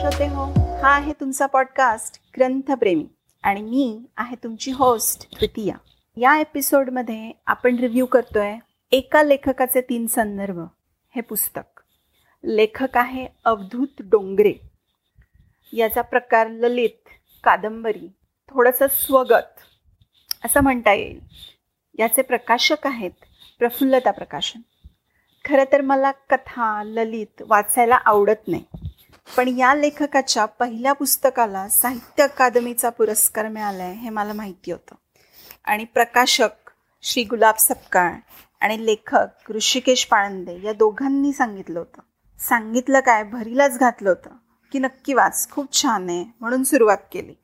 श्रोते हो? हा आहे तुमचा पॉडकास्ट ग्रंथप्रेमी. आणि मी आहे तुमची होस्ट तृतीया या एपिसोडमध्ये आपण रिव्ह्यू करतोय एका लेखकाचे तीन संदर्भ. हे पुस्तक. लेखक आहे अवधूत डोंगरे. याचा प्रकार ललित कादंबरी थोडंसं स्वगत असं म्हणता येईल. याचे प्रकाशक आहेत प्रफुल्लता प्रकाशन. खरं तर मला कथा ललित वाचायला आवडत नाही. पण या लेखकाच्या पहिल्या पुस्तकाला साहित्य अकादमीचा पुरस्कार मिळाला आहे हे मला माहिती होतं. आणि प्रकाशक श्री गुलाब सपकाळ आणि लेखक ऋषिकेश पाळंदे या दोघांनी सांगितलं होतं. सांगितलं काय? भरीलाच घातलं होतं की नक्की वाच खूप छान आहे म्हणून सुरुवात केली.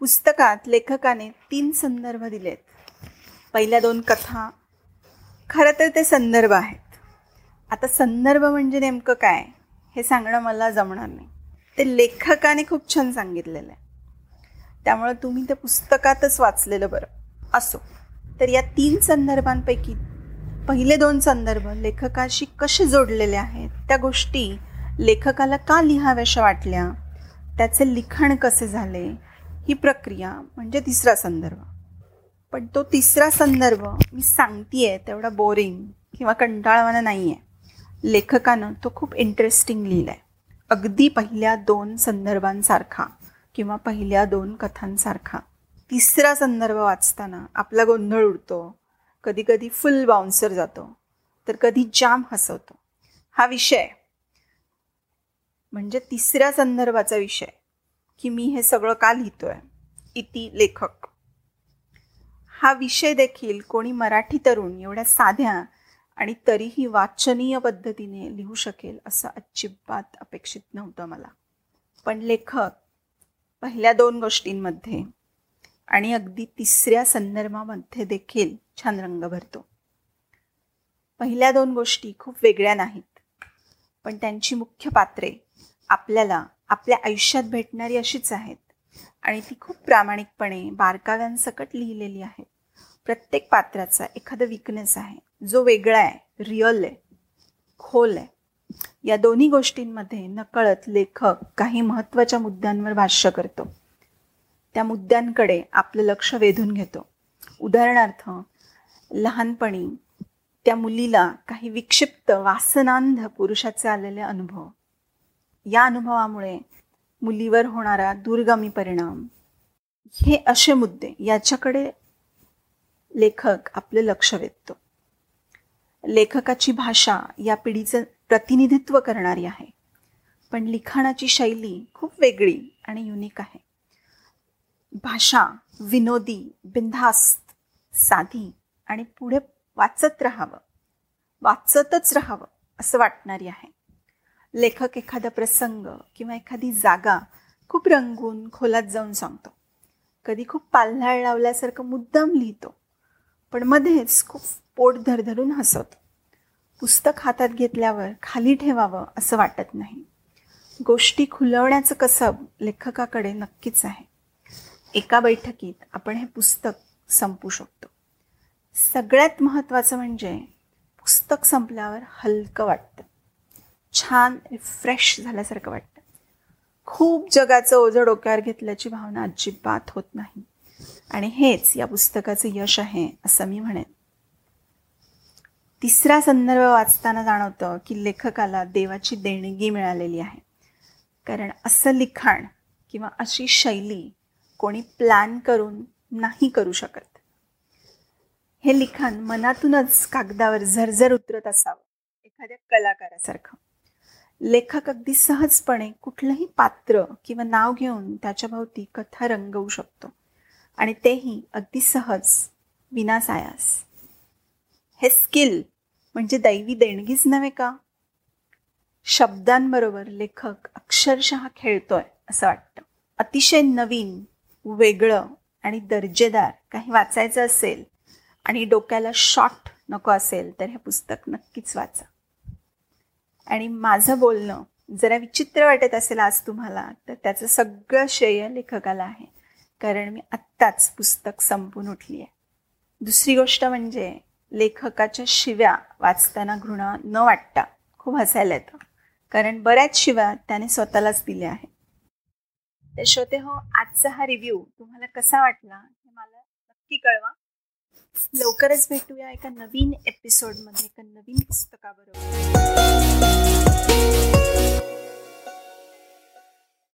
पुस्तकात लेखकाने तीन संदर्भ दिलेत. पहिल्या दोन कथा खरं तर ते संदर्भ आहेत. आता संदर्भ म्हणजे नेमकं काय? हे सांगणं मला जमणार नाही. ते लेखकाने खूप छान सांगितलेलं आहे त्यामुळं तुम्ही ते पुस्तकातच वाचलेलं बरं. असो. तर या तीन संदर्भांपैकी पहिले दोन संदर्भ लेखकाशी कसे जोडलेले आहेत त्या गोष्टी लेखकाला का लिहाव्याशा वाटल्या त्याचे लिखाण कसे झाले ही प्रक्रिया म्हणजे तिसरा संदर्भ. पण तो तिसरा संदर्भ मी सांगतीये तेवढा बोरिंग किंवा कंटाळवाना नाही आहे लेखकानं तो खूप इंटरेस्टिंग लिहिला आहे अगदी पहिल्या दोन संदर्भांसारखा किंवा पहिल्या दोन कथांसारखा. तिसरा संदर्भ वाचताना आपला गोंधळ उडतो. कधी कधी फुल बाउन्सर जातो. तर कधी जाम हसवतो. हा विषय. म्हणजे तिसऱ्या संदर्भाचा विषय. की मी हे सगळं का लिहितोय? इति लेखक. हा विषय देखील कोणी मराठी तरुण एवढ्या साध्या आणि तरीही वाचनीय पद्धतीने लिहू शकेल असं अजिबात अपेक्षित नव्हतं मला. पण लेखक पहिल्या दोन गोष्टींमध्ये आणि अगदी तिसऱ्या संदर्भामध्ये देखील छान रंग भरतो. पहिल्या दोन गोष्टी खूप वेगळ्या नाहीत पण त्यांची मुख्य पात्रे आपल्याला आपल्या आयुष्यात भेटणारी अशीच आहेत आणि ती खूप प्रामाणिकपणे बारकाव्यांसकट लिहिलेली आहेत. प्रत्येक पात्राचा एखादा विकनेस आहे जो वेगळा आहे रिअल आहे खोल आहे. या दोन्ही गोष्टींमध्ये नकळत लेखक काही महत्त्वाच्या मुद्द्यांवर भाष्य करतो. त्या मुद्द्यांकडे आपलं लक्ष वेधून घेतो. उदाहरणार्थ लहानपणी त्या मुलीला काही विक्षिप्त वासनांध पुरुषाचे आलेले अनुभव. या अनुभवामुळे मुलीवर होणारा दूरगामी परिणाम. हे असे मुद्दे याच्याकडे लेखक आपलं लक्ष वेधतो. लेखकाची भाषा या पिढीचं प्रतिनिधित्व करणारी आहे. पण लिखाणाची शैली खूप वेगळी आणि युनिक आहे. भाषा विनोदी बिनधास्त साधी आणि पुढे वाचत राहावं वाचतच राहावं असं वाटणारी आहे. लेखक एखादा प्रसंग किंवा एखादी जागा खूप रंगून खोलात जाऊन सांगतो. कधी खूप पाल्हाळ लावल्यासारखं मुद्दाम लिहितो. पण मध्येच खूप पोट धरधरून हसवतो पुस्तक हातात घेतल्यावर खाली ठेवावं असं वाटत नाही. गोष्टी खुलवण्याचं कसब लेखकाकडे नक्कीच आहे. एका बैठकीत आपण हे पुस्तक संपू शकतो. सगळ्यात महत्त्वाचं म्हणजे पुस्तक संपल्यावर हलकं वाटतं. छान रिफ्रेश झाल्यासारखं वाटतं. खूप जगाचं ओझं डोक्यावर घेतल्याची भावना अजिबात होत नाही. आणि हेच या पुस्तकाचं यश आहे असं मी म्हणेन. तिसरा संदर्भ वाचताना जाणवतं की लेखकाला देवाची देणगी मिळालेली आहे. कारण असं लिखाण किंवा अशी शैली कोणी प्लॅन करून नाही करू शकत. हे लिखाण मनातूनच कागदावर झरझर उतरत असावं एखाद्या कलाकारासारखं. लेखक अगदी सहजपणे कुठलंही पात्र किंवा नाव घेऊन त्याच्याभोवती कथा रंगवू शकतो. आणि तेही अगदी सहज विनासायास हे स्किल म्हणजे दैवी देणगीच नव्हे का? शब्दांबरोबर लेखक अक्षरशः खेळतोय असं वाटतं. अतिशय नवीन वेगळं आणि दर्जेदार काही वाचायचं असेल आणि डोक्याला शॉर्ट नको असेल तर हे पुस्तक नक्कीच वाचा. आणि माझं बोलणं जरा विचित्र वाटत असेल आज तुम्हाला तर त्याचं सगळं श्रेय लेखकाला आहे. कारण मी आत्ताच पुस्तक संपून उठली आहे दुसरी गोष्ट म्हणजे लेखकाच्या शिव्या वाचताना घृणा न वाटता खूप हसायला येतं. कारण बऱ्याच शिव्या त्याने स्वतःलाच दिल्या आहेत. तर श्रोते हो आजचा हा रिव्ह्यू तुम्हाला कसा वाटला हे मला नक्की कळवा. लवकरच भेटूया एका नवीन एपिसोडमध्ये एका नवीन पुस्तकाबरोबर.